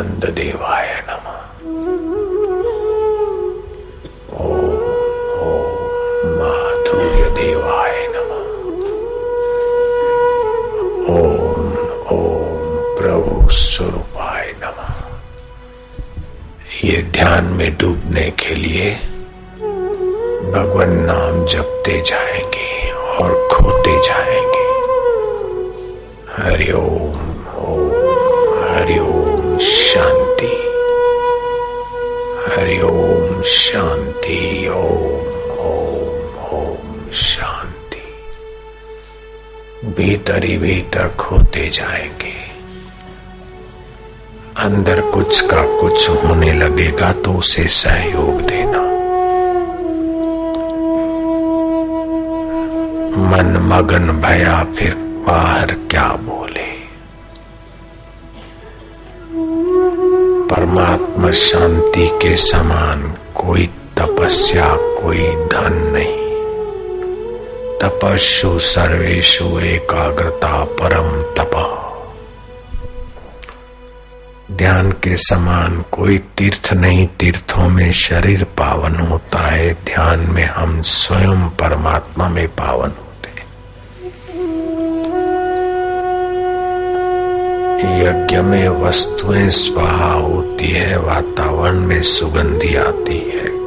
आनंद देवाय नमः। ओम माधुर्य देवाय नमः। ओम ओम, प्रभु स्वरूपाय नमः। ये ध्यान में डूबने के लिए भगवान नाम जपते जाएँगे और खोते जाएँगे। हरिओम ओम ओम, हरि ओम। शांति। हरि ओम शांति, ओम ओम ओम शांति। भीतर ही भीतर खोते जाएँगे। अंदर कुछ का कुछ होने लगेगा तो उसे सहयोग देना। मन मगन भया, फिर बाहर क्या बोले? परमात्मा शांति के समान कोई तपस्या, कोई धन नहीं। तपस्ु सर्वेशु एकाग्रता परम तप। ध्यान के समान कोई तीर्थ नहीं, तीर्थों में शरीर पावन होता है। ध्यान में हम स्वयं परमात्मा में पावन होते यज्ञ में वस्तुएँ स्वाहा होती है, वातावरण में सुगंधी आती है।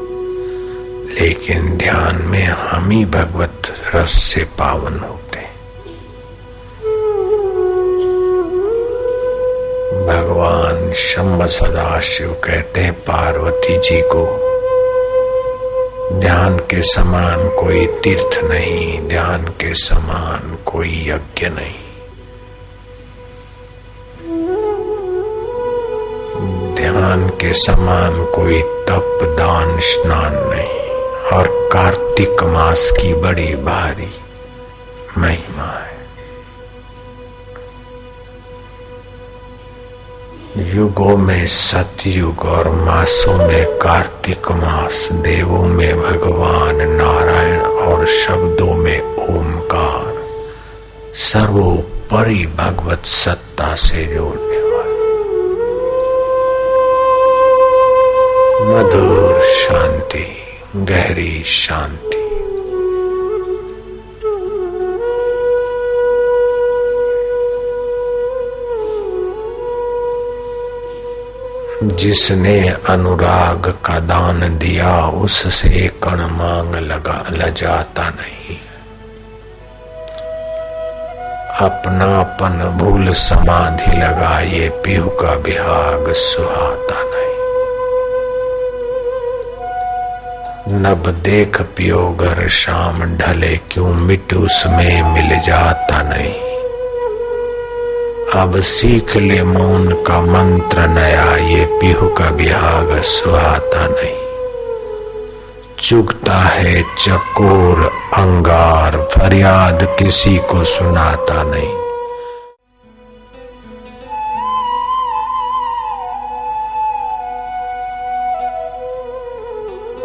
लेकिन ध्यान में हम ही भगवत रस से पावन होते भगवान शंभ सदाशिव कहते हैं, पार्वती जी को, ध्यान के समान कोई तीर्थ नहीं, ध्यान के समान कोई यज्ञ नहीं। ध्यान के समान कोई तप दान स्नान नहीं। और कार्तिक मास की बड़ी भारी महिमा है। युगों में सतयुग और मासों में कार्तिक मास, देवों में भगवान नारायण और शब्दों में ओमकार। सर्वोपरि भगवत सत्ता से जोड़ने मधुर शांति, गहरी शांति। जिसने अनुराग का दान दिया, उससे कण मांग लगा, लजाता नहीं। अपनापन भूल समाधि लगा, ये पीहू का बिहाग सुहाता नहीं नब देख पियो घर शाम ढले, क्यों मिट उसमें मिल जाता नहीं? अब सीख ले मौन का मंत्र नया, ये पीहू का बिहाग सुहाता नहीं। चुगता है चकोर, अंगार, फरियाद किसी को सुनाता नहीं।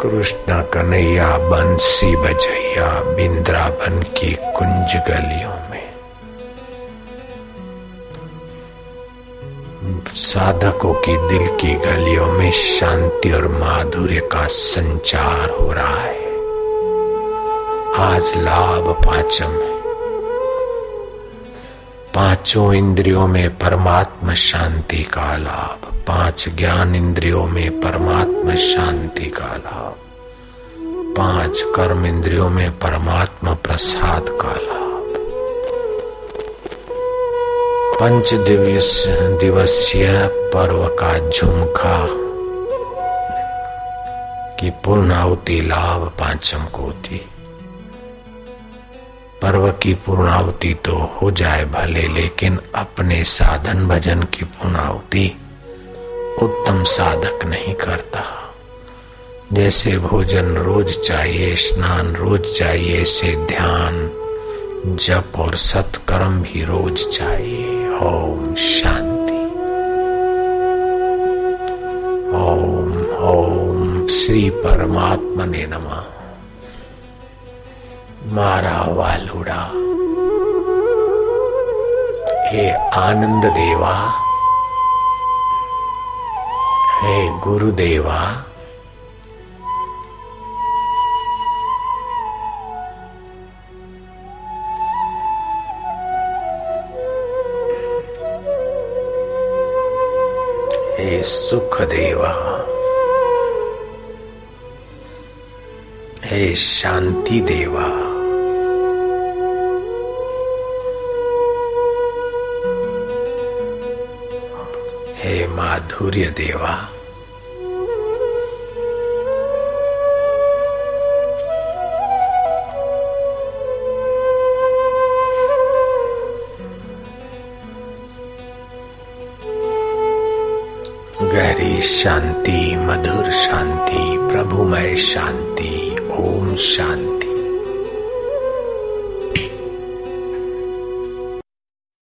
कृष्ण कन्हैया, बंसी बजैया, बिंद्रावन की कुंज गलियों में। साधकों की दिल की गलियों में शांति और माधुर्य का संचार हो रहा है। आज लाभ पाचम है। पाँचों इंद्रियों में परमात्मा शांति का लाभ, पाँच ज्ञान इंद्रियों में परमात्मा शांति का लाभ, पाँच कर्म इंद्रियों में परमात्मा प्रसाद का लाभ। पंच दिवस दिवसीय पर्व का झुमका की पूर्णावती लाभ पांचम को होती पर्व की पूर्णावती तो हो जाए भले, लेकिन अपने साधन भजन की पूर्णावती उत्तम साधक नहीं करता। जैसे भोजन रोज चाहिए, स्नान रोज चाहिए से ध्यान, जप और सत्कर्म भी रोज चाहिए। ओम शांति। ओम ओम श्री परमात्मा ने नमः। मारा वालुड़ा। हे आनंद देवा हे गुरुदेवा हे सुख देवा हे शांति देवा माधुर्य देवा। गहरी शांति मधुर शांति प्रभुमय शांति ओम शांति।